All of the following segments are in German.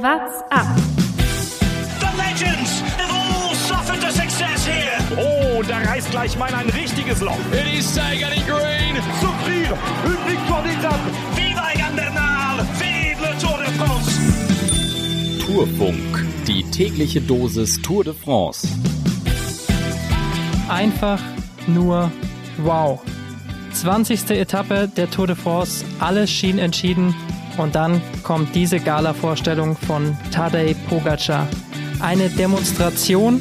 What's up? The legends have all suffered the success here. Oh, da reißt gleich mal ein richtiges Loch. It is Sagan in green. Souffrir, une victoire d'étape. Viva Egan Bernal! Vive le Tour de France! Tourfunk, die tägliche Dosis Tour de France. Einfach nur wow. 20. Etappe der Tour de France, alles schien entschieden und dann kommt diese Gala-Vorstellung von Tadej Pogacar. Eine Demonstration,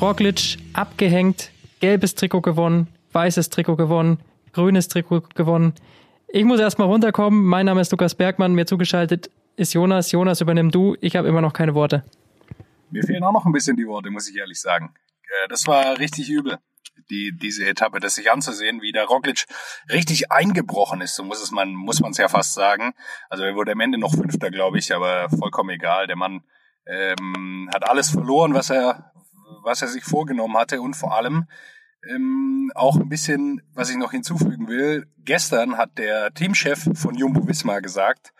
Roglic abgehängt, gelbes Trikot gewonnen, weißes Trikot gewonnen, grünes Trikot gewonnen. Ich muss erstmal runterkommen. Mein Name ist Lukas Bergmann, mir zugeschaltet ist Jonas. Jonas, übernimm du. Ich habe immer noch keine Worte. Mir fehlen auch noch ein bisschen die Worte, muss ich ehrlich sagen. Äh, Das war richtig übel, die, diese Etappe, das sich anzusehen, wie der Roglic richtig eingebrochen ist, so muss es man, muss man es ja fast sagen. Also er wurde am Ende noch Fünfter, glaube ich, aber vollkommen egal. Der Mann ähm, hat alles verloren, was er, was er sich vorgenommen hatte und vor allem ähm, auch ein bisschen, was ich noch hinzufügen will. Gestern hat der Teamchef von Jumbo Visma gesagt,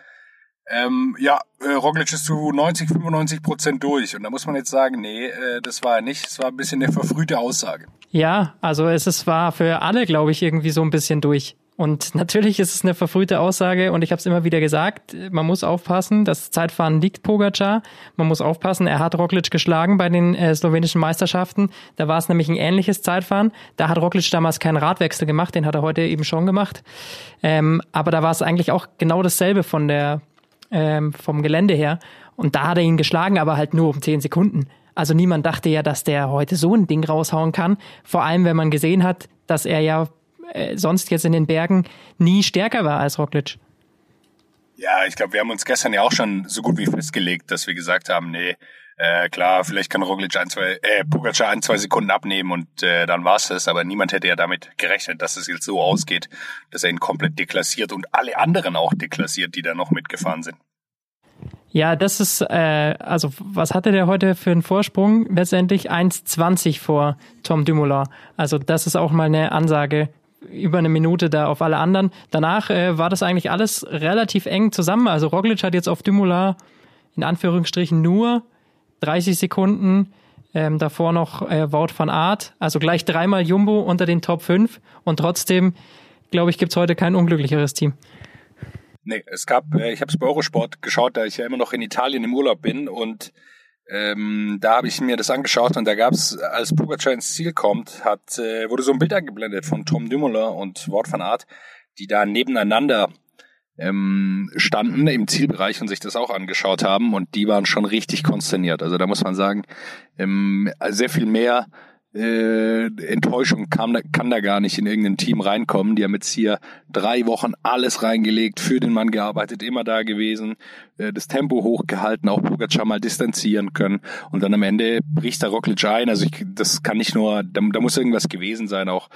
ähm, ja, äh, Roglic ist zu 90, 95 Prozent durch. Und da muss man jetzt sagen, nee, äh, das war er nicht. Es war ein bisschen eine verfrühte Aussage. Ja, also es ist, war für alle, glaube ich, irgendwie so ein bisschen durch. Und natürlich ist es eine verfrühte Aussage und ich habe es immer wieder gesagt, man muss aufpassen, das Zeitfahren liegt Pogacar, man muss aufpassen, er hat Roglic geschlagen bei den äh, slowenischen Meisterschaften, da war es nämlich ein ähnliches Zeitfahren, da hat Roglic damals keinen Radwechsel gemacht, den hat er heute eben schon gemacht, ähm, aber da war es eigentlich auch genau dasselbe von der, ähm, vom Gelände her. Und da hat er ihn geschlagen, aber halt nur um 10 Sekunden. Also niemand dachte ja, dass der heute so ein Ding raushauen kann, vor allem wenn man gesehen hat, dass er ja äh, sonst jetzt in den Bergen nie stärker war als Roglic. Ja, ich glaube, wir haben uns gestern ja auch schon so gut wie festgelegt, dass wir gesagt haben, nee, äh, klar, vielleicht kann Roglic ein, zwei, äh, Pogacar ein, zwei Sekunden abnehmen und äh, dann war's das. Aber niemand hätte ja damit gerechnet, dass es jetzt so ausgeht, dass er ihn komplett deklassiert und alle anderen auch deklassiert, die da noch mitgefahren sind. Ja, das ist, äh, also was hatte der heute für einen Vorsprung? Letztendlich 1,20 vor Tom Dumoulin. Also das ist auch mal eine Ansage über eine Minute da auf alle anderen. Danach äh, war das eigentlich alles relativ eng zusammen. Also Roglic hat jetzt auf Dumoulin in Anführungsstrichen nur 30 Sekunden. Ähm, davor noch äh, Wout van Aert. Also gleich dreimal Jumbo unter den Top 5. Und trotzdem, glaube ich, gibt's heute kein unglücklicheres Team. Nee, es gab, äh, ich habe es bei Eurosport geschaut, da ich ja immer noch in Italien im Urlaub bin und ähm, da habe ich mir das angeschaut und da gab es, als Pogacar ins Ziel kommt, hat, äh, wurde so ein Bild eingeblendet von Tom Dumoulin und Wout van Aert, die da nebeneinander ähm, standen im Zielbereich und sich das auch angeschaut haben und die waren schon richtig konsterniert. Also da muss man sagen, ähm, sehr viel mehr äh, Enttäuschung kann, da- kann da gar nicht in irgendein Team reinkommen. Die haben jetzt hier drei Wochen alles reingelegt, für den Mann gearbeitet, immer da gewesen, äh, das Tempo hochgehalten, auch Pogacar mal distanzieren können und dann am Ende bricht der Roglic ein. Also ich, das kann nicht nur, da, da muss irgendwas gewesen sein, auch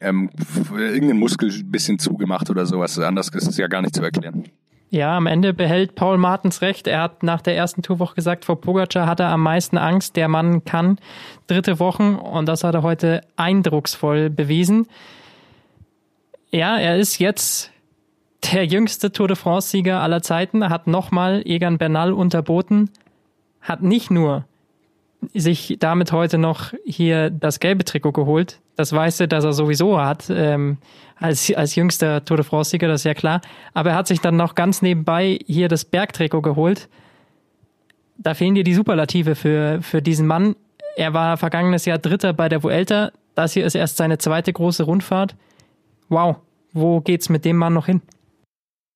ähm, irgendein Muskel ein bisschen zugemacht oder sowas. Anders ist es ja gar nicht zu erklären. Ja, am Ende behält Paul Martens recht. Er hat nach der ersten Tourwoche gesagt, vor Pogacar hat er am meisten Angst. Der Mann kann dritte Wochen und das hat er heute eindrucksvoll bewiesen. Ja, er ist jetzt der jüngste Tour de France-Sieger aller Zeiten, hat nochmal Egan Bernal unterboten, hat nicht nur sich damit heute noch hier das gelbe Trikot geholt. Das weiße, das er sowieso hat, ähm, als, als jüngster Tour de France-Sieger, das ist ja klar. Aber er hat sich dann noch ganz nebenbei hier das Bergtrikot geholt. Da fehlen dir die Superlative für, für diesen Mann. Er war vergangenes Jahr Dritter bei der Vuelta. Das hier ist erst seine zweite große Rundfahrt. Wow, wo geht's mit dem Mann noch hin?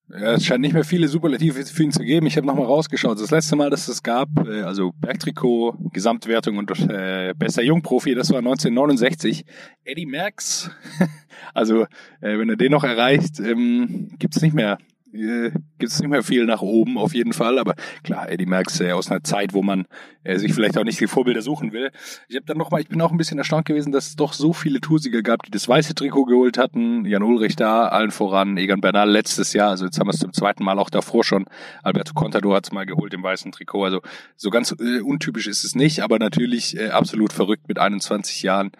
Ja, es scheint nicht mehr viele Superlative für ihn zu geben. Ich habe nochmal rausgeschaut. Das letzte Mal, dass es gab, äh, also Bergtrikot, Gesamtwertung und äh, bester Jungprofi, das war 1969. Eddie Merckx. also äh, wenn er den noch erreicht, ähm, gibt's nicht mehr äh, gibt's nicht mehr viel nach oben auf jeden Fall. Aber klar, Eddie Merckx äh, aus einer Zeit, wo man äh, sich vielleicht auch nicht die Vorbilder suchen will. Ich habe dann noch mal, ich bin auch ein bisschen erstaunt gewesen, dass es doch so viele Toursieger gab, die das weiße Trikot geholt hatten. Jan Ulrich da, allen voran, Egan Bernal letztes Jahr, also jetzt haben wir es zum zweiten Mal auch davor schon. Alberto Contador hat es mal geholt im weißen Trikot. Also so ganz äh, untypisch ist es nicht, aber natürlich äh, absolut verrückt mit 21 Jahren.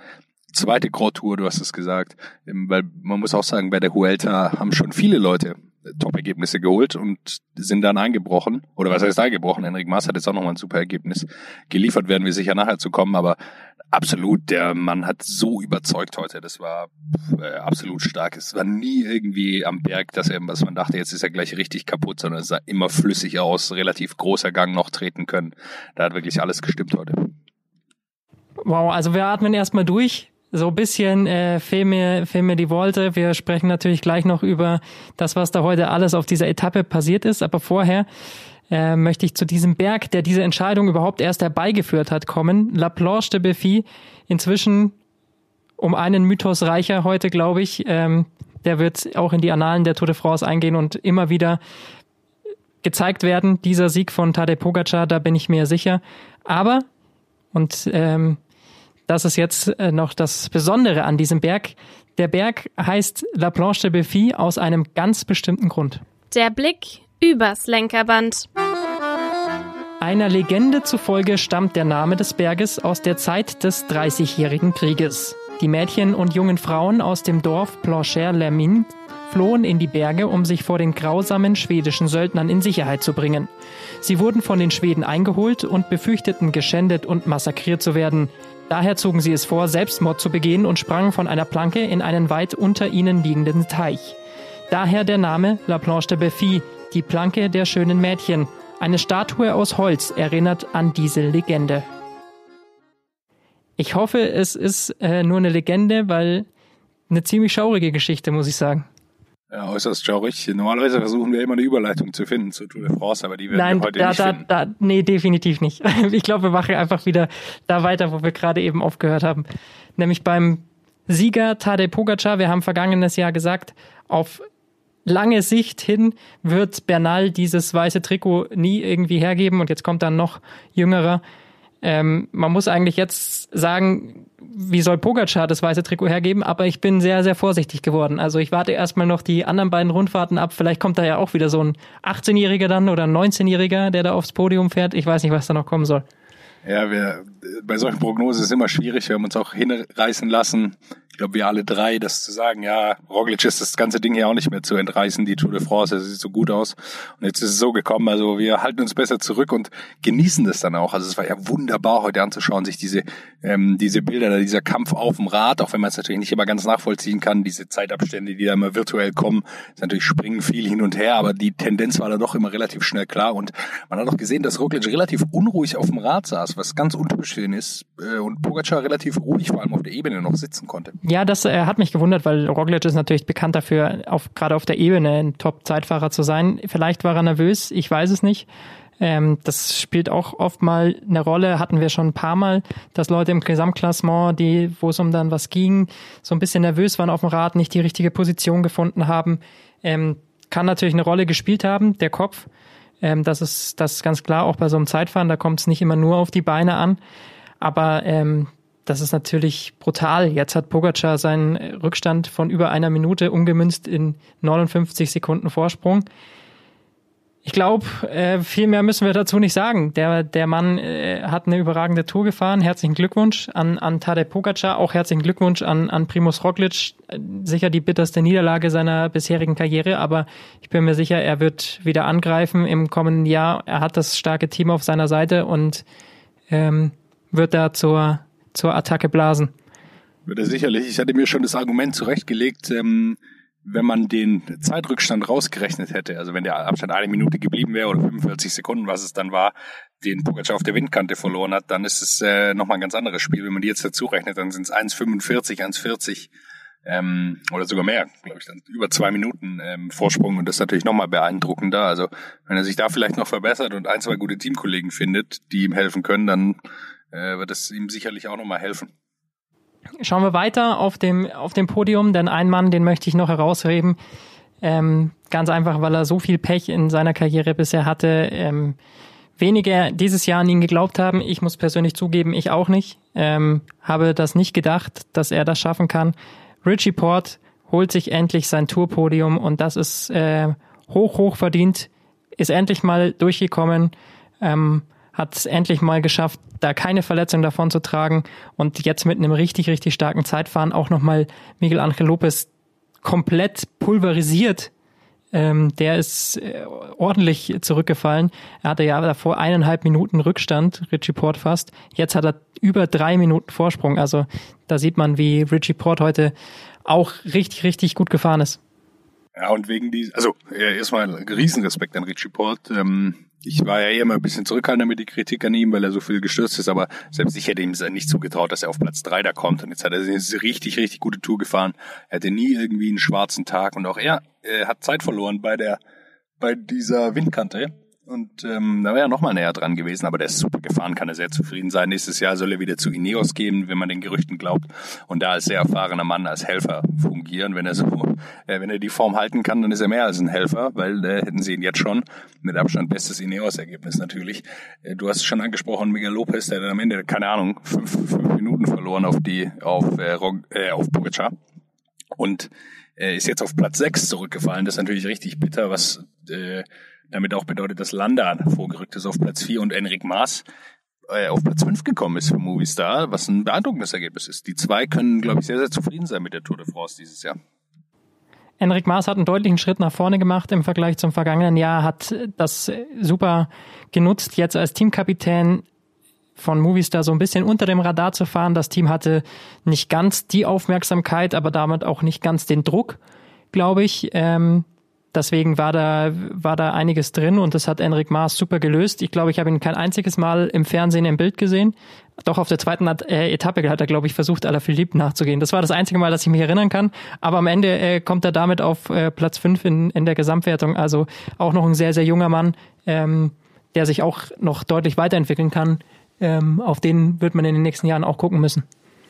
Zweite Grand Tour, du hast es gesagt. Ähm, weil man muss auch sagen, bei der Huelta haben schon viele Leute Top-Ergebnisse geholt und sind dann eingebrochen. Oder was heißt eingebrochen? Henrik Maas hat jetzt auch nochmal ein super Ergebnis geliefert, werden wir sicher nachher zu kommen, aber absolut, der Mann hat so überzeugt heute. Das war äh, absolut stark. Es war nie irgendwie am Berg, dass er, was man dachte, jetzt ist er gleich richtig kaputt, sondern es sah immer flüssig aus, relativ großer Gang noch treten können. Da hat wirklich alles gestimmt heute. Wow, also wir atmen erstmal durch so bisschen äh, fehl, mir, fehl mir die Worte. Wir sprechen natürlich gleich noch über das, was da heute alles auf dieser Etappe passiert ist. Aber vorher äh, möchte ich zu diesem Berg, der diese Entscheidung überhaupt erst herbeigeführt hat, kommen. La Planche de Béfi, inzwischen um einen Mythos reicher heute, glaube ich. Ähm, der wird auch in die Annalen der Tour de France eingehen und immer wieder gezeigt werden. Dieser Sieg von Tadej Pogacar, da bin ich mir sicher. Aber, und ähm, das ist jetzt äh, noch das Besondere an diesem Berg. Der Berg heißt La Planche de Béfi aus einem ganz bestimmten Grund. Der Blick übers Lenkerband. Einer Legende zufolge stammt der Name des Berges aus der Zeit des Dreißigjährigen Krieges. Die Mädchen und jungen Frauen aus dem Dorf Plancher-Lermin flohen in die Berge, um sich vor den grausamen schwedischen Söldnern in Sicherheit zu bringen. Sie wurden von den Schweden eingeholt und befürchteten, geschändet und massakriert zu werden. Daher zogen sie es vor, Selbstmord zu begehen und sprangen von einer Planke in einen weit unter ihnen liegenden Teich. Daher der Name La Planche de Béfi, die Planke der schönen Mädchen. Eine Statue aus Holz erinnert an diese Legende. Ich hoffe, es ist äh, nur eine Legende, weil eine ziemlich schaurige Geschichte, muss ich sagen. Ja, äußerst schaurig. Normalerweise versuchen wir immer eine Überleitung zu finden zu Tour de France, aber die werden Nein, wir heute da, nicht da, finden. Da, nee, definitiv nicht. Ich glaube, wir machen einfach wieder da weiter, wo wir gerade eben aufgehört haben. Nämlich beim Sieger Tadej Pogacar. Wir haben vergangenes Jahr gesagt, auf lange Sicht hin wird Bernal dieses weiße Trikot nie irgendwie hergeben und jetzt kommt dann noch jüngerer. Ähm, man muss eigentlich jetzt sagen, wie soll Pogacar das weiße Trikot hergeben, aber ich bin sehr, sehr vorsichtig geworden. Also ich warte erstmal noch die anderen beiden Rundfahrten ab. Vielleicht kommt da ja auch wieder so ein 18-Jähriger dann oder ein 19-Jähriger, der da aufs Podium fährt. Ich weiß nicht, was da noch kommen soll. Ja, wir, bei solchen Prognosen ist es immer schwierig. Wir haben uns auch hinreißen lassen, ich glaube, wir alle drei, das zu sagen, ja, Roglic ist das ganze Ding hier auch nicht mehr zu entreißen, die Tour de France, das sieht so gut aus. Und jetzt ist es so gekommen, also wir halten uns besser zurück und genießen das dann auch. Also es war ja wunderbar heute anzuschauen, sich diese, ähm, diese Bilder, dieser Kampf auf dem Rad, auch wenn man es natürlich nicht immer ganz nachvollziehen kann, diese Zeitabstände, die da immer virtuell kommen, ist natürlich springen viel hin und her, aber die Tendenz war da doch immer relativ schnell klar und man hat auch gesehen, dass Roglic relativ unruhig auf dem Rad saß, was ganz untypisch für ist äh, und Pogacar relativ ruhig vor allem auf der Ebene noch sitzen konnte. Ja, das äh, hat mich gewundert, weil Roglic ist natürlich bekannt dafür, auf, gerade auf der Ebene ein Top-Zeitfahrer zu sein. Vielleicht war er nervös, ich weiß es nicht. Ähm, das spielt auch oft mal eine Rolle, hatten wir schon ein paar Mal, dass Leute im Gesamtklassement, die, wo es um dann was ging, so ein bisschen nervös waren auf dem Rad, nicht die richtige Position gefunden haben. Ähm, kann natürlich eine Rolle gespielt haben, der Kopf. Ähm, das ist das ist ganz klar, auch bei so einem Zeitfahren, da kommt es nicht immer nur auf die Beine an. Aber ähm, das ist natürlich brutal. Jetzt hat Pogacar seinen Rückstand von über einer Minute umgemünzt in 59 Sekunden Vorsprung. Ich glaube, äh, viel mehr müssen wir dazu nicht sagen. Der, der Mann äh, hat eine überragende Tour gefahren. Herzlichen Glückwunsch an, an Tadej Pogacar. Auch herzlichen Glückwunsch an, an Primus Roglic. Sicher die bitterste Niederlage seiner bisherigen Karriere, aber ich bin mir sicher, er wird wieder angreifen im kommenden Jahr. Er hat das starke Team auf seiner Seite und ähm, wird da zur, zur Attacke blasen. Würde sicherlich. Ich hatte mir schon das Argument zurechtgelegt, ähm, wenn man den Zeitrückstand rausgerechnet hätte, also wenn der Abstand eine Minute geblieben wäre oder 45 Sekunden, was es dann war, den Pogacar auf der Windkante verloren hat, dann ist es äh, nochmal ein ganz anderes Spiel. Wenn man die jetzt dazu rechnet, dann sind es 1,45, 1,40 ähm, oder sogar mehr, glaube ich, dann über zwei Minuten ähm, Vorsprung und das ist natürlich nochmal beeindruckender. Also wenn er sich da vielleicht noch verbessert und ein, zwei gute Teamkollegen findet, die ihm helfen können, dann äh, wird es ihm sicherlich auch nochmal helfen. Schauen wir weiter auf dem, auf dem Podium, denn ein Mann, den möchte ich noch herausheben. Ähm, ganz einfach, weil er so viel Pech in seiner Karriere bisher hatte. Ähm, wenige dieses Jahr an ihn geglaubt haben. Ich muss persönlich zugeben, ich auch nicht. Ähm, habe das nicht gedacht, dass er das schaffen kann. Richie Port holt sich endlich sein Tourpodium und das ist äh, hoch, hoch verdient. Ist endlich mal durchgekommen. Ähm, hat es endlich mal geschafft, da keine Verletzung davon zu tragen und jetzt mit einem richtig, richtig starken Zeitfahren auch nochmal Miguel Angel Lopez komplett pulverisiert Ähm, der ist äh, ordentlich zurückgefallen. Er hatte ja davor eineinhalb Minuten Rückstand, Richie Port fast. Jetzt hat er über drei Minuten Vorsprung. Also da sieht man, wie Richie Port heute auch richtig, richtig gut gefahren ist. Ja, und wegen die, also erstmal Riesenrespekt an Richie Port. Ähm, ich war ja immer ein bisschen zurückhaltender mit die Kritik an ihm, weil er so viel gestürzt ist, aber selbst ich hätte ihm nicht zugetraut, dass er auf Platz drei da kommt. Und jetzt hat er eine richtig, richtig gute Tour gefahren. Er hatte nie irgendwie einen schwarzen Tag und auch er, er hat Zeit verloren bei der bei dieser Windkante. Und ähm, da wäre er nochmal näher dran gewesen, aber der ist super gefahren, kann er sehr zufrieden sein. Nächstes Jahr soll er wieder zu Ineos gehen, wenn man den Gerüchten glaubt, und da als sehr erfahrener Mann als Helfer fungieren. Wenn er so, äh, wenn er die Form halten kann, dann ist er mehr als ein Helfer, weil äh, hätten sie ihn jetzt schon mit Abstand bestes Ineos-Ergebnis natürlich. Äh, du hast es schon angesprochen, Miguel Lopez, der dann am Ende, keine Ahnung, fünf, fünf Minuten verloren auf die, auf, äh, äh, auf Pogacar. Und äh, ist jetzt auf Platz sechs zurückgefallen. Das ist natürlich richtig bitter, was äh, damit auch bedeutet, dass Landa vorgerückt ist auf Platz 4 und Enric Maas äh, auf Platz 5 gekommen ist für Movistar, was ein beeindruckendes Ergebnis ist. Die zwei können, glaube ich, sehr, sehr zufrieden sein mit der Tour de France dieses Jahr. Enric Maas hat einen deutlichen Schritt nach vorne gemacht im Vergleich zum vergangenen Jahr, hat das super genutzt, jetzt als Teamkapitän von Movistar so ein bisschen unter dem Radar zu fahren. Das Team hatte nicht ganz die Aufmerksamkeit, aber damit auch nicht ganz den Druck, glaube ich. Ähm, Deswegen war da, war da einiges drin und das hat Enric Maas super gelöst. Ich glaube, ich habe ihn kein einziges Mal im Fernsehen im Bild gesehen. Doch auf der zweiten Etappe hat er, glaube ich, versucht, Alaphilippe nachzugehen. Das war das einzige Mal, dass ich mich erinnern kann. Aber am Ende äh, kommt er damit auf äh, Platz fünf in, in der Gesamtwertung. Also auch noch ein sehr, sehr junger Mann, ähm, der sich auch noch deutlich weiterentwickeln kann. Ähm, auf den wird man in den nächsten Jahren auch gucken müssen.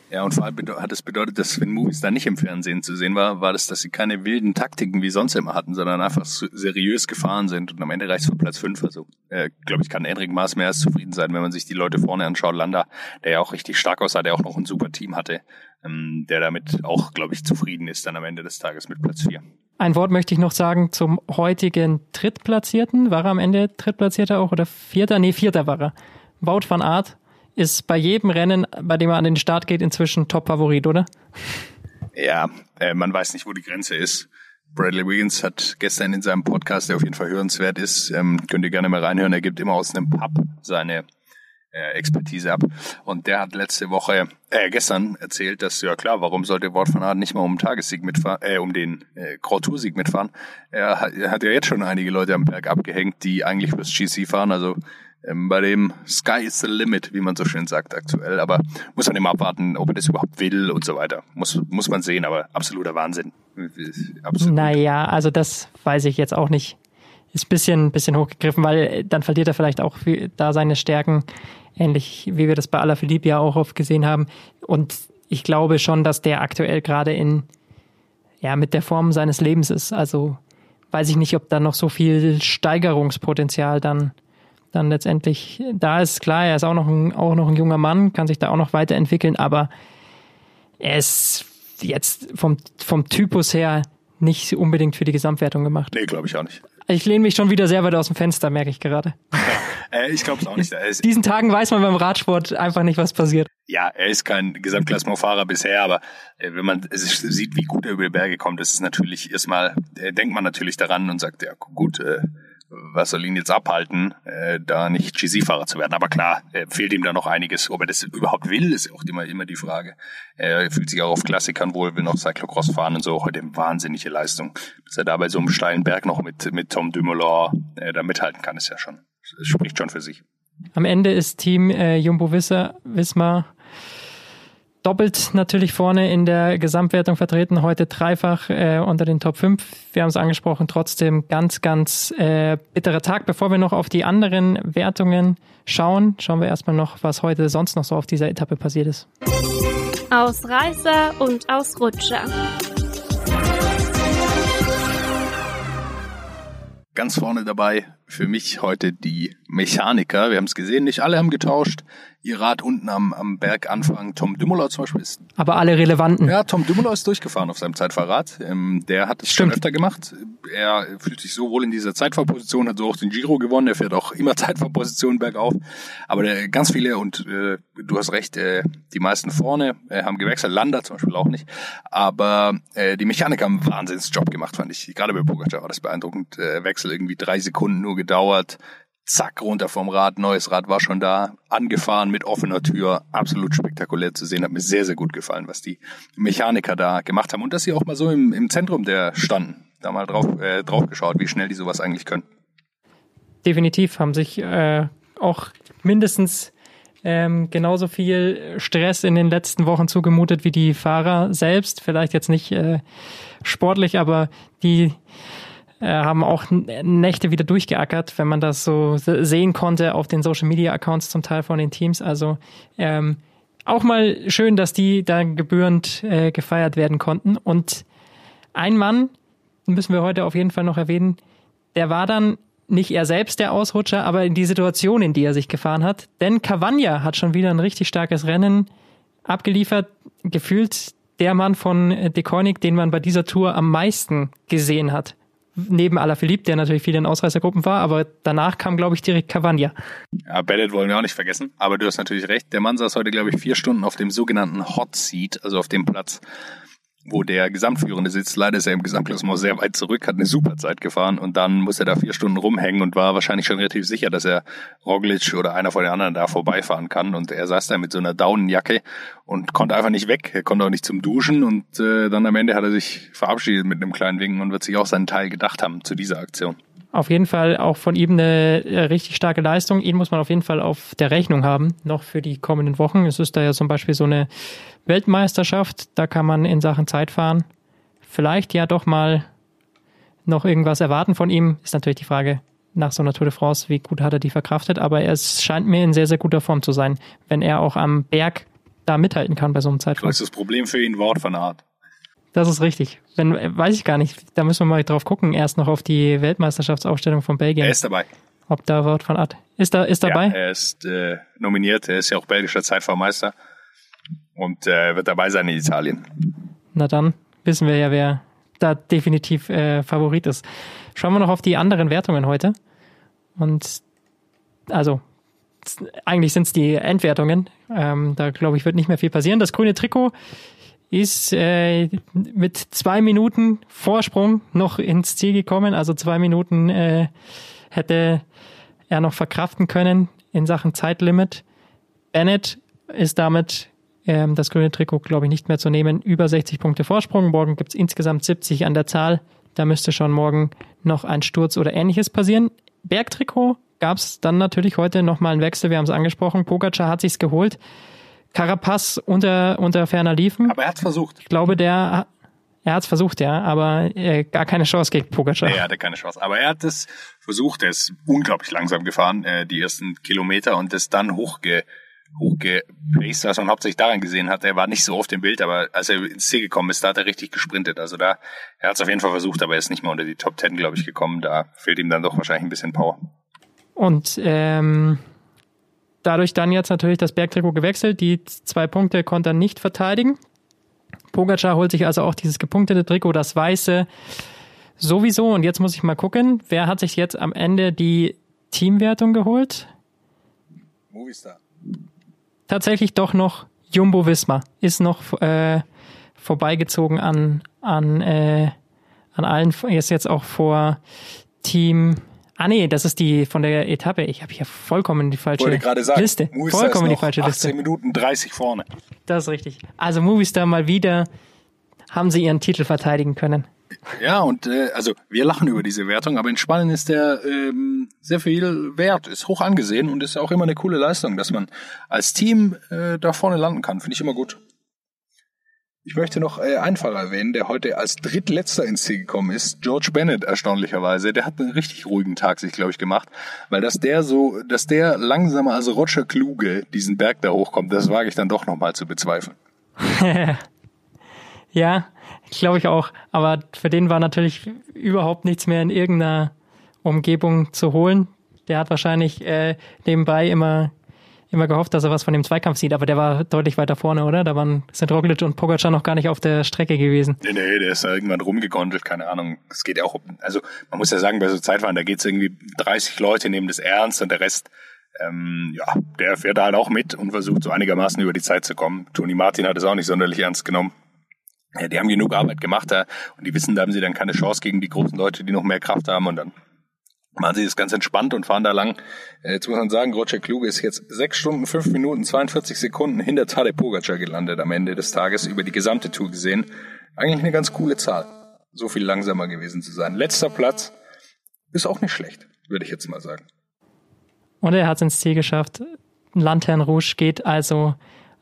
Ja, und vor allem hat es bedeutet, dass wenn Movies da nicht im Fernsehen zu sehen war, war das, dass sie keine wilden Taktiken wie sonst immer hatten, sondern einfach seriös gefahren sind und am Ende reicht es für Platz fünf. Also, äh, glaube ich, kann Enric Maas mehr als zufrieden sein, wenn man sich die Leute vorne anschaut. Landa, der ja auch richtig stark aussah, der auch noch ein super Team hatte, ähm, der damit auch, glaube ich, zufrieden ist dann am Ende des Tages mit Platz vier. Ein Wort möchte ich noch sagen zum heutigen Drittplatzierten. War er am Ende Drittplatzierter auch oder Vierter? Nee, Vierter war er. Wout van Aert ist bei jedem Rennen, bei dem er an den Start geht, inzwischen Top-Favorit, oder? Ja, äh, man weiß nicht, wo die Grenze ist. Bradley Wiggins hat gestern in seinem Podcast, der auf jeden Fall hörenswert ist, ähm, könnt ihr gerne mal reinhören, er gibt immer aus einem Pub seine äh, Expertise ab. Und der hat letzte Woche, äh, gestern erzählt, dass, ja klar, warum sollte Wort von Aert nicht mal um den Tagessieg mitfahren, äh, um den äh, Grand Tour Sieg mitfahren? Er hat, er hat ja jetzt schon einige Leute am Berg abgehängt, die eigentlich fürs GC fahren, also bei dem Sky is the limit, wie man so schön sagt aktuell. Aber muss man immer abwarten, ob er das überhaupt will und so weiter. Muss, muss man sehen, aber absoluter Wahnsinn. Absolut. Naja, also das weiß ich jetzt auch nicht. Ist bisschen, bisschen hochgegriffen, weil dann verliert er vielleicht auch da seine Stärken, ähnlich wie wir das bei Alaphilippe ja auch oft gesehen haben. Und ich glaube schon, dass der aktuell gerade in, ja, mit der Form seines Lebens ist. Also weiß ich nicht, ob da noch so viel Steigerungspotenzial dann dann letztendlich da ist. Klar, er ist auch noch ein, auch noch ein junger Mann, kann sich da auch noch weiterentwickeln, aber er ist jetzt vom, vom Typus her nicht unbedingt für die Gesamtwertung gemacht. Nee, glaube ich auch nicht. Ich lehne mich schon wieder sehr weit aus dem Fenster, merke ich gerade. Ja, äh, ich glaube es auch nicht. Diesen Tagen weiß man beim Radsport einfach nicht, was passiert. Ja, er ist kein Gesamtklassementfahrer bisher, aber äh, wenn man sieht, wie gut er über die Berge kommt, ist es natürlich erstmal, äh, denkt man natürlich daran und sagt, ja gut, äh, was soll ihn jetzt abhalten, äh, da nicht GC-Fahrer zu werden. Aber klar, äh, fehlt ihm da noch einiges. Ob er das überhaupt will, ist auch immer, immer die Frage. Er fühlt sich auch auf Klassikern wohl, will noch Cyclocross fahren und so. Heute wahnsinnige Leistung. Dass er da bei so einem steilen Berg noch mit, mit Tom Dumoulin äh, da mithalten kann, ist ja schon, spricht schon für sich. Am Ende ist Team äh, Jumbo Wismar doppelt natürlich vorne in der Gesamtwertung vertreten, heute dreifach äh, unter den Top 5. Wir haben es angesprochen, trotzdem ganz, ganz äh, bitterer Tag. Bevor wir noch auf die anderen Wertungen schauen, schauen wir erstmal noch, was heute sonst noch so auf dieser Etappe passiert ist. Ausreißer und Ausrutscher. Ganz vorne dabei für mich heute die Mechaniker. Wir haben es gesehen, nicht alle haben getauscht. Ihr Rad unten am, am Berg anfangen. Tom Dümmeler zum Beispiel ist. Aber alle relevanten. Ja, Tom Dümmeler ist durchgefahren auf seinem Zeitfahrrad. Ähm, der hat es schon öfter gemacht. Er fühlt sich so wohl in dieser Zeitfahrposition, hat so auch den Giro gewonnen. Er fährt auch immer Zeitfahrpositionen bergauf. Aber der, ganz viele, und äh, du hast recht, äh, die meisten vorne äh, haben gewechselt. Lander zum Beispiel auch nicht. Aber äh, die Mechaniker haben einen Wahnsinnsjob gemacht, fand ich. Gerade bei Pogacar war das beeindruckend. Äh, Wechsel irgendwie drei Sekunden nur gedauert. Zack, runter vom Rad, neues Rad war schon da, angefahren mit offener Tür, absolut spektakulär zu sehen, hat mir sehr, sehr gut gefallen, was die Mechaniker da gemacht haben. Und dass sie auch mal so im, im Zentrum der standen, da mal drauf, äh, drauf geschaut, wie schnell die sowas eigentlich können. Definitiv haben sich äh, auch mindestens ähm, genauso viel Stress in den letzten Wochen zugemutet wie die Fahrer selbst, vielleicht jetzt nicht äh, sportlich, aber die äh, haben auch Nächte wieder durchgeackert, wenn man das so sehen konnte auf den Social Media Accounts zum Teil von den Teams. Also ähm, auch mal schön, dass die da gebührend äh, gefeiert werden konnten. Und ein Mann, müssen wir heute auf jeden Fall noch erwähnen, der war dann nicht er selbst der Ausrutscher, aber in die Situation, in die er sich gefahren hat. Denn Cavagna hat schon wieder ein richtig starkes Rennen abgeliefert. Gefühlt der Mann von De Koenig, den man bei dieser Tour am meisten gesehen hat neben Alaphilippe, der natürlich viel in Ausreißergruppen war, aber danach kam, glaube ich, direkt Cavagna. Ja, Bennett wollen wir auch nicht vergessen, aber du hast natürlich recht. Der Mann saß heute, glaube ich, vier Stunden auf dem sogenannten Hot Seat, also auf dem Platz, wo der Gesamtführende sitzt. Leider ist er im Gesamtklassement sehr weit zurück, hat eine super Zeit gefahren und dann muss er da vier Stunden rumhängen und war wahrscheinlich schon relativ sicher, dass er Roglic oder einer von den anderen da vorbeifahren kann. Und er saß da mit so einer Daunenjacke und konnte einfach nicht weg. Er konnte auch nicht zum Duschen und äh, dann am Ende hat er sich verabschiedet mit einem kleinen Winken und wird sich auch seinen Teil gedacht haben zu dieser Aktion. Auf jeden Fall auch von ihm eine äh, richtig starke Leistung. Ihn muss man auf jeden Fall auf der Rechnung haben, noch für die kommenden Wochen. Es ist da ja zum Beispiel so eine Weltmeisterschaft, da kann man in Sachen Zeit fahren. Vielleicht ja doch mal noch irgendwas erwarten von ihm. Ist natürlich die Frage nach so einer Tour de France, wie gut hat er die verkraftet. Aber es scheint mir in sehr, sehr guter Form zu sein, wenn er auch am Berg da mithalten kann bei so einem Zeitfahren. Das ist das Problem für ihn Wort von Art. Das ist richtig. Wenn, weiß ich gar nicht. Da müssen wir mal drauf gucken. Erst noch auf die Weltmeisterschaftsaufstellung von Belgien. Er ist dabei. Ob da Wort von Art. Ist da, ist dabei? Ja, er ist äh, nominiert. Er ist ja auch belgischer Zeitfahrmeister und äh, wird dabei sein in Italien. Na dann wissen wir ja, wer da definitiv äh, Favorit ist. Schauen wir noch auf die anderen Wertungen heute. Und also eigentlich sind es die Endwertungen. Ähm, da glaube ich, wird nicht mehr viel passieren. Das grüne Trikot ist äh, mit zwei Minuten Vorsprung noch ins Ziel gekommen. Also zwei Minuten äh, hätte er noch verkraften können in Sachen Zeitlimit. Bennett ist damit ähm, das grüne Trikot, glaube ich, nicht mehr zu nehmen. Über 60 Punkte Vorsprung. Morgen gibt es insgesamt 70 an der Zahl. Da müsste schon morgen noch ein Sturz oder ähnliches passieren. Bergtrikot gab es dann natürlich heute nochmal einen Wechsel. Wir haben es angesprochen. Pogacar hat sich's geholt. Carapaz unter, unter ferner liefen. Aber er hat's versucht. Ich glaube, der, er hat's versucht, ja, aber äh, gar keine Chance gegen Pogacar. Er hatte keine Chance. Aber er hat es versucht. Er ist unglaublich langsam gefahren, äh, die ersten Kilometer und ist dann hochge hochgepaced, was man hauptsächlich daran gesehen hat. Er war nicht so oft im Bild, aber als er ins Ziel gekommen ist, da hat er richtig gesprintet. Also da, er hat es auf jeden Fall versucht, aber er ist nicht mehr unter die Top Ten, glaube ich, gekommen. Da fehlt ihm dann doch wahrscheinlich ein bisschen Power. Und ähm, dadurch dann jetzt natürlich das Bergtrikot gewechselt. Die zwei Punkte konnte er nicht verteidigen. Pogacar holt sich also auch dieses gepunktete Trikot, das weiße, sowieso. Und jetzt muss ich mal gucken, wer hat sich jetzt am Ende die Teamwertung geholt? Movistar tatsächlich doch noch Jumbo Visma ist noch äh, vorbeigezogen an an äh, an allen ist jetzt auch vor Team Ah nee, das ist die von der Etappe. Ich habe hier vollkommen die falsche sagen, Liste. Movistar vollkommen die falsche 18 Liste. Minuten 30 vorne. Das ist richtig. Also Movistar mal wieder haben sie ihren Titel verteidigen können. Ja, und äh, also wir lachen über diese Wertung, aber in Spanien ist der ähm, sehr viel wert, ist hoch angesehen und ist auch immer eine coole Leistung, dass man als Team äh, da vorne landen kann. Finde ich immer gut. Ich möchte noch äh, einen Fahrer erwähnen, der heute als drittletzter ins Ziel gekommen ist. George Bennett erstaunlicherweise. Der hat einen richtig ruhigen Tag sich, glaube ich, gemacht, weil dass der so, dass der langsamer als Roger Kluge diesen Berg da hochkommt, das wage ich dann doch noch mal zu bezweifeln. ja, glaube ich auch. Aber für den war natürlich überhaupt nichts mehr in irgendeiner Umgebung zu holen. Der hat wahrscheinlich äh, nebenbei immer immer gehofft, dass er was von dem Zweikampf sieht, aber der war deutlich weiter vorne, oder? Da waren sind Roglic und Pogacar noch gar nicht auf der Strecke gewesen. Nee, nee, der ist da irgendwann rumgegondelt, keine Ahnung. Es geht ja auch, also man muss ja sagen, bei so Zeitfahren, da geht's irgendwie 30 Leute nehmen das ernst und der Rest, ähm, ja, der fährt halt auch mit und versucht so einigermaßen über die Zeit zu kommen. Toni Martin hat es auch nicht sonderlich ernst genommen. Ja, die haben genug Arbeit gemacht da und die wissen, da haben sie dann keine Chance gegen die großen Leute, die noch mehr Kraft haben und dann machen sie das ganz entspannt und fahren da lang. Äh, jetzt muss man sagen, Roger Kluge ist jetzt sechs Stunden, fünf Minuten, 42 Sekunden hinter Tadej Pogacar gelandet am Ende des Tages über die gesamte Tour gesehen. Eigentlich eine ganz coole Zahl, so viel langsamer gewesen zu sein. Letzter Platz ist auch nicht schlecht, würde ich jetzt mal sagen. Und er hat es ins Ziel geschafft. Lantern Rouge geht also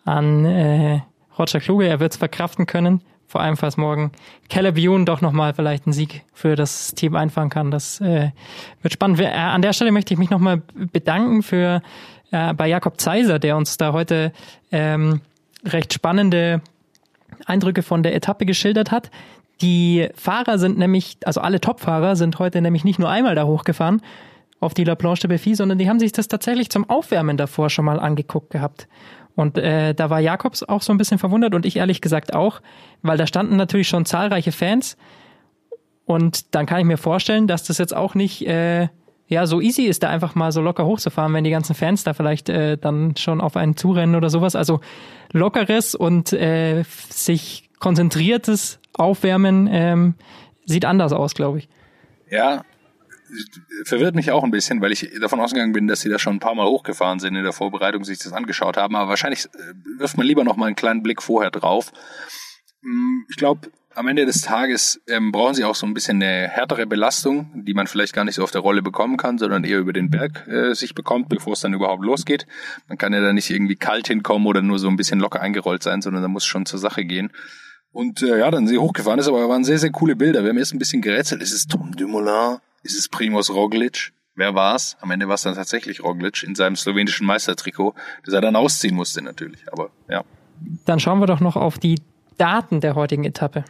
an äh, Roger Kluge. Er wird es verkraften können vor allem falls morgen Caleb doch nochmal vielleicht einen Sieg für das Team einfahren kann. Das äh, wird spannend. Äh, an der Stelle möchte ich mich nochmal bedanken für äh, bei Jakob Zeiser, der uns da heute ähm, recht spannende Eindrücke von der Etappe geschildert hat. Die Fahrer sind nämlich, also alle Topfahrer sind heute nämlich nicht nur einmal da hochgefahren auf die La Planche de Belfi, sondern die haben sich das tatsächlich zum Aufwärmen davor schon mal angeguckt gehabt. Und äh, da war Jakobs auch so ein bisschen verwundert und ich ehrlich gesagt auch, weil da standen natürlich schon zahlreiche Fans. Und dann kann ich mir vorstellen, dass das jetzt auch nicht äh, ja so easy ist, da einfach mal so locker hochzufahren, wenn die ganzen Fans da vielleicht äh, dann schon auf einen zurennen oder sowas. Also lockeres und äh, sich konzentriertes Aufwärmen ähm, sieht anders aus, glaube ich. Ja, verwirrt mich auch ein bisschen, weil ich davon ausgegangen bin, dass sie da schon ein paar Mal hochgefahren sind in der Vorbereitung, sich das angeschaut haben. Aber wahrscheinlich äh, wirft man lieber noch mal einen kleinen Blick vorher drauf. Hm, ich glaube, am Ende des Tages ähm, brauchen sie auch so ein bisschen eine härtere Belastung, die man vielleicht gar nicht so auf der Rolle bekommen kann, sondern eher über den Berg äh, sich bekommt, bevor es dann überhaupt losgeht. Man kann ja da nicht irgendwie kalt hinkommen oder nur so ein bisschen locker eingerollt sein, sondern da muss schon zur Sache gehen. Und äh, ja, dann sie hochgefahren ist, aber waren sehr, sehr coole Bilder. Wir haben erst ein bisschen gerätselt. Ist es Tom Dumoulin? Ist es Primoz Roglic? Wer war's? Am Ende war es dann tatsächlich Roglic in seinem slowenischen Meistertrikot, das er dann ausziehen musste natürlich. Aber ja. Dann schauen wir doch noch auf die Daten der heutigen Etappe.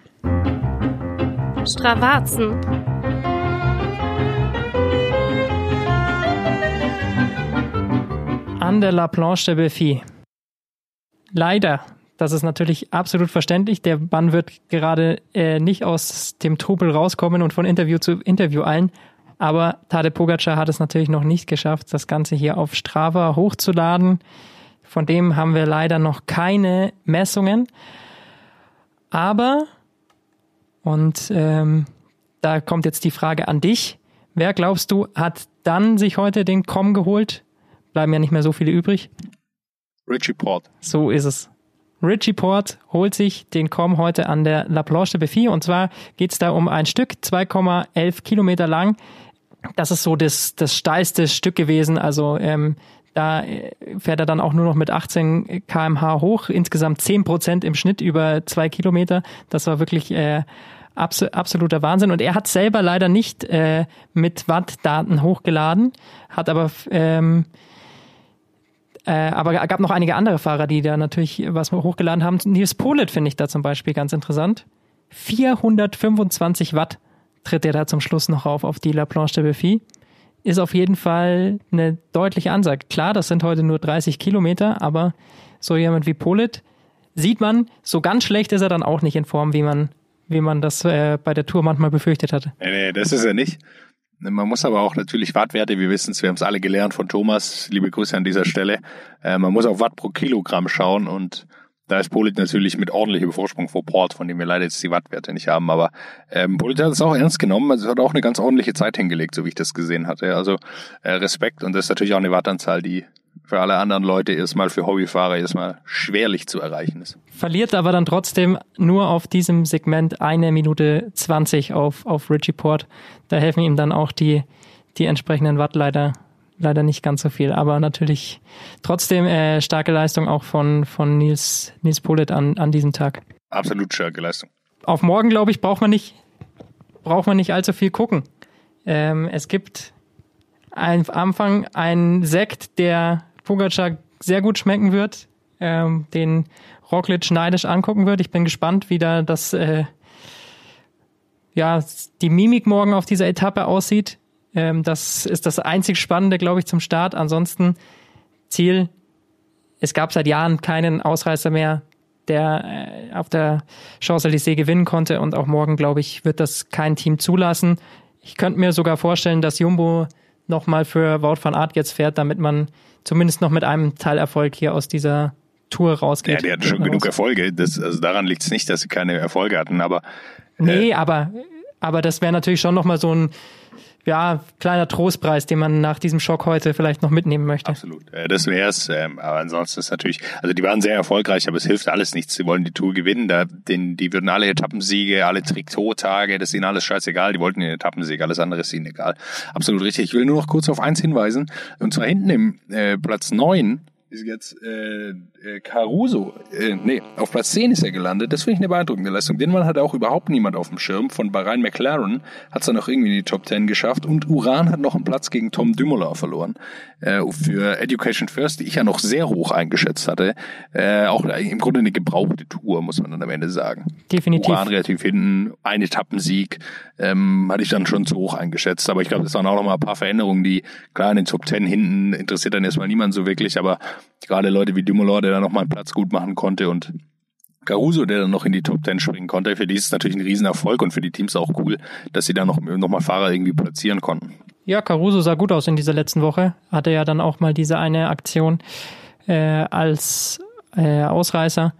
Stravazen. An der La Planche de Belfi. Leider das ist natürlich absolut verständlich. Der Mann wird gerade äh, nicht aus dem Trubel rauskommen und von Interview zu Interview eilen. Aber Tade Pogacar hat es natürlich noch nicht geschafft, das Ganze hier auf Strava hochzuladen. Von dem haben wir leider noch keine Messungen. Aber, und ähm, da kommt jetzt die Frage an dich. Wer glaubst du, hat dann sich heute den Com geholt? Bleiben ja nicht mehr so viele übrig. Richie Port. So ist es. Richie Port holt sich den Com heute an der La Planche de Belfi und zwar geht's da um ein Stück, 2,11 Kilometer lang. Das ist so das, das steilste Stück gewesen, also ähm, da äh, fährt er dann auch nur noch mit 18 kmh hoch, insgesamt 10 Prozent im Schnitt über zwei Kilometer. Das war wirklich äh, absoluter Wahnsinn. Und er hat selber leider nicht äh, mit Wattdaten hochgeladen, hat aber ähm, äh, aber gab noch einige andere Fahrer, die da natürlich was hochgeladen haben. Nils Polit finde ich da zum Beispiel ganz interessant. 425 Watt tritt er da zum Schluss noch auf, auf die La Planche de Belfi. Ist auf jeden Fall eine deutliche Ansage. Klar, das sind heute nur 30 Kilometer, aber so jemand wie Polit sieht man, so ganz schlecht ist er dann auch nicht in Form, wie man, wie man das äh, bei der Tour manchmal befürchtet hatte. Nee, nee, das ist er nicht. Man muss aber auch natürlich Wattwerte, wir wissen es, wir haben es alle gelernt von Thomas, liebe Grüße an dieser Stelle. Äh, man muss auf Watt pro Kilogramm schauen und da ist Polit natürlich mit ordentlichem Vorsprung vor Port, von dem wir leider jetzt die Wattwerte nicht haben. Aber ähm, Polit hat es auch ernst genommen. Also hat auch eine ganz ordentliche Zeit hingelegt, so wie ich das gesehen hatte. Also äh, Respekt und das ist natürlich auch eine Wattanzahl, die für alle anderen Leute erstmal für Hobbyfahrer erstmal schwerlich zu erreichen ist. Verliert aber dann trotzdem nur auf diesem Segment eine Minute 20 auf, auf Richie Port. Da helfen ihm dann auch die, die entsprechenden Watt leider, leider nicht ganz so viel. Aber natürlich trotzdem äh, starke Leistung auch von, von Nils, Nils Polit an, an diesem Tag. Absolut starke Leistung. Auf morgen, glaube ich, braucht man nicht, braucht man nicht allzu viel gucken. Ähm, es gibt am Anfang ein Sekt, der Pogacar sehr gut schmecken wird, ähm, den Roglic neidisch angucken wird. Ich bin gespannt, wie da das, äh, ja, die Mimik morgen auf dieser Etappe aussieht. Ähm, das ist das einzig Spannende, glaube ich, zum Start. Ansonsten Ziel, es gab seit Jahren keinen Ausreißer mehr, der äh, auf der Champs-Élysées gewinnen konnte und auch morgen, glaube ich, wird das kein Team zulassen. Ich könnte mir sogar vorstellen, dass Jumbo nochmal für Wout van Aert jetzt fährt, damit man zumindest noch mit einem Teilerfolg hier aus dieser Tour rausgeht. Ja, die hatten schon genug Erfolge. Das, also daran liegt es nicht, dass sie keine Erfolge hatten, aber. Äh, nee, aber, aber das wäre natürlich schon nochmal so ein ja, kleiner Trostpreis, den man nach diesem Schock heute vielleicht noch mitnehmen möchte. Absolut. Äh, das wäre es. Ähm, aber ansonsten ist natürlich, also die waren sehr erfolgreich, aber es hilft alles nichts. Sie wollen die Tour gewinnen. Da, den, die würden alle Etappensiege, alle Trikottage, das ist ihnen alles scheißegal. Die wollten den Etappensieg, alles andere ist ihnen egal. Absolut richtig. Ich will nur noch kurz auf eins hinweisen. Und zwar hinten im äh, Platz neun ist jetzt äh, äh, Caruso, äh, nee, auf Platz 10 ist er gelandet. Das finde ich eine beeindruckende Leistung. Den Mann hat auch überhaupt niemand auf dem Schirm. Von Bahrain McLaren hat es dann noch irgendwie in die Top 10 geschafft. Und Uran hat noch einen Platz gegen Tom Dumoulin verloren. Äh, für Education First, die ich ja noch sehr hoch eingeschätzt hatte. Äh, auch im Grunde eine gebrauchte Tour, muss man dann am Ende sagen. Definitiv. Uran relativ hinten, ein Etappensieg ähm, hatte ich dann schon zu hoch eingeschätzt. Aber ich glaube, das waren auch noch mal ein paar Veränderungen, die klar in den Top 10 hinten interessiert dann erstmal niemand so wirklich, aber gerade Leute wie Dumoulin, der da noch mal einen Platz gut machen konnte und Caruso, der dann noch in die Top 10 springen konnte, für die ist es natürlich ein Riesenerfolg und für die Teams auch cool, dass sie da noch, noch mal Fahrer irgendwie platzieren konnten. Ja, Caruso sah gut aus in dieser letzten Woche. Hatte ja dann auch mal diese eine Aktion äh, als äh, Ausreißer.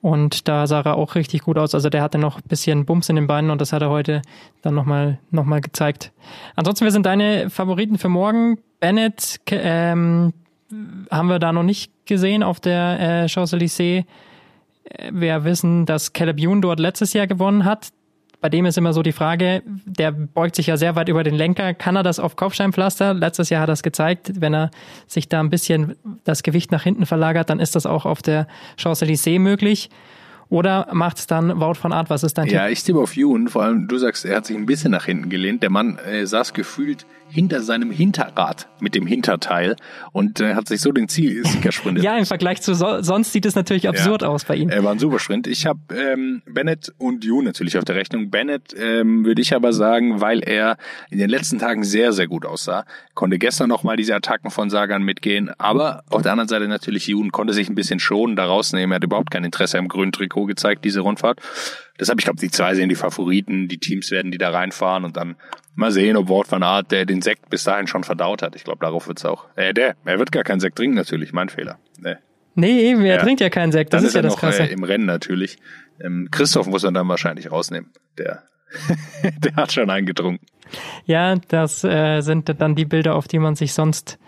Und da sah er auch richtig gut aus. Also der hatte noch ein bisschen Bums in den Beinen und das hat er heute dann nochmal noch mal gezeigt. Ansonsten, wir sind deine Favoriten für morgen. Bennett ähm, haben wir da noch nicht gesehen auf der äh, Champs-Élysées. Wir wissen, dass Caleb Youn dort letztes Jahr gewonnen hat bei dem ist immer so die Frage, der beugt sich ja sehr weit über den Lenker. Kann er das auf Kopfsteinpflaster? Letztes Jahr hat er es gezeigt. Wenn er sich da ein bisschen das Gewicht nach hinten verlagert, dann ist das auch auf der Champs-Élysées möglich. Oder macht es dann Wout von Art? Was ist dein ja, Tipp? ich tippe auf Youn. Vor allem, du sagst, er hat sich ein bisschen nach hinten gelehnt. Der Mann äh, saß gefühlt hinter seinem Hinterrad mit dem Hinterteil und äh, hat sich so den Zielsieger gesprintet. ja, im Vergleich zu so, sonst sieht es natürlich absurd ja, aus bei ihm. Er war ein super Sprint. Ich habe ähm, Bennett und You natürlich auf der Rechnung. Bennett ähm, würde ich aber sagen, weil er in den letzten Tagen sehr, sehr gut aussah. Konnte gestern noch mal diese Attacken von Sagan mitgehen, aber auf der anderen Seite natürlich Yoon konnte sich ein bisschen schonen, da rausnehmen. Er hat überhaupt kein Interesse am grünen Trikot gezeigt, diese Rundfahrt. Deshalb, ich glaube, die zwei sind die Favoriten. Die Teams werden die da reinfahren und dann Mal sehen, ob Wort van Art, der den Sekt bis dahin schon verdaut hat. Ich glaube, darauf wird's auch. Äh, der, er wird gar keinen Sekt trinken, natürlich. Mein Fehler. Nee, nee eben, er ja. trinkt ja keinen Sekt. Das dann ist, ja das noch, Krasse. Äh, Im Rennen natürlich. Ähm, Christoph muss man dann wahrscheinlich rausnehmen. Der, der hat schon eingetrunken. Ja, das äh, sind dann die Bilder, auf die man sich sonst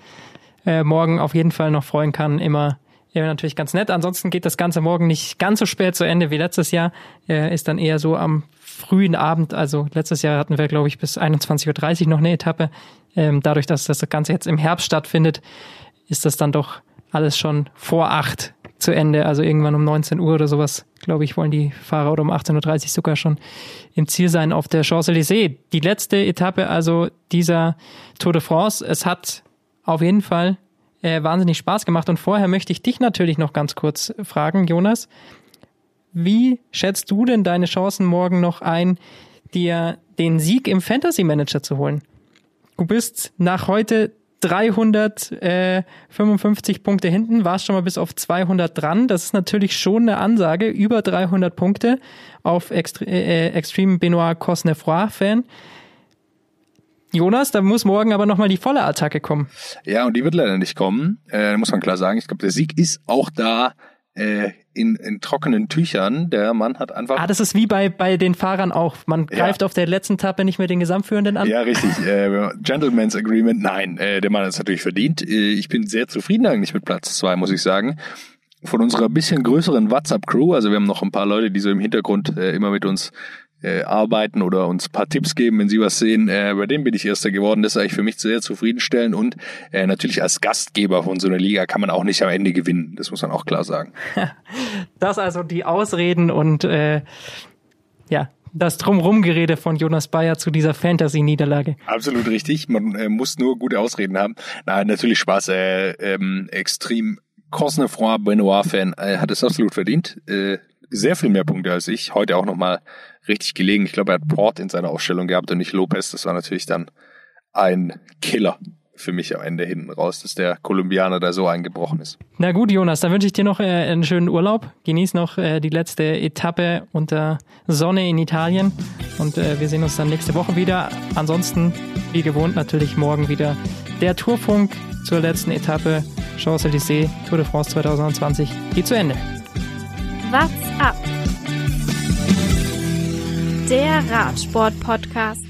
äh, morgen auf jeden Fall noch freuen kann. Immer ja, natürlich ganz nett. Ansonsten geht das Ganze morgen nicht ganz so spät zu Ende wie letztes Jahr. Äh, ist dann eher so am frühen Abend. Also letztes Jahr hatten wir, glaube ich, bis 21.30 Uhr noch eine Etappe. Ähm, dadurch, dass das Ganze jetzt im Herbst stattfindet, ist das dann doch alles schon vor acht zu Ende. Also irgendwann um 19 Uhr oder sowas, glaube ich, wollen die Fahrer oder um 18.30 Uhr sogar schon im Ziel sein auf der Champs-Élysées. Die letzte Etappe also dieser Tour de France. Es hat auf jeden Fall äh, wahnsinnig Spaß gemacht. Und vorher möchte ich dich natürlich noch ganz kurz fragen, Jonas. Wie schätzt du denn deine Chancen morgen noch ein, dir den Sieg im Fantasy Manager zu holen? Du bist nach heute 355 Punkte hinten, warst schon mal bis auf 200 dran. Das ist natürlich schon eine Ansage. Über 300 Punkte auf Extre äh, Extreme Benoit Cosnefroy Fan. Jonas, da muss morgen aber nochmal die volle Attacke kommen. Ja, und die wird leider nicht kommen. Äh, muss man klar sagen. Ich glaube, der Sieg ist auch da äh, in, in trockenen Tüchern. Der Mann hat einfach. Ah, das ist wie bei, bei den Fahrern auch. Man greift ja. auf der letzten Tappe nicht mehr den Gesamtführenden an. Ja, richtig. Äh, Gentleman's Agreement. Nein, äh, der Mann hat es natürlich verdient. Äh, ich bin sehr zufrieden eigentlich mit Platz zwei, muss ich sagen. Von unserer bisschen größeren WhatsApp-Crew, also wir haben noch ein paar Leute, die so im Hintergrund äh, immer mit uns äh, arbeiten oder uns paar Tipps geben, wenn sie was sehen. Äh, bei dem bin ich Erster geworden. Das ist eigentlich für mich sehr zufriedenstellend und äh, natürlich als Gastgeber von so einer Liga kann man auch nicht am Ende gewinnen. Das muss man auch klar sagen. Das also die Ausreden und äh, ja, das Drumrumgerede von Jonas Bayer zu dieser Fantasy-Niederlage. Absolut richtig. Man äh, muss nur gute Ausreden haben. Nein, natürlich Spaß. Äh, ähm, extrem Cosnefroy Benoit-Fan äh, hat es absolut verdient. Äh, sehr viel mehr Punkte als ich. Heute auch nochmal richtig gelegen. Ich glaube, er hat Port in seiner Ausstellung gehabt und nicht Lopez. Das war natürlich dann ein Killer für mich am Ende hinten raus, dass der Kolumbianer da so eingebrochen ist. Na gut, Jonas, dann wünsche ich dir noch äh, einen schönen Urlaub. Genieß noch äh, die letzte Etappe unter Sonne in Italien und äh, wir sehen uns dann nächste Woche wieder. Ansonsten, wie gewohnt, natürlich morgen wieder der Tourfunk zur letzten Etappe Champs-Élysées Tour de France 2020 geht zu Ende. What's up? Der Radsport-Podcast.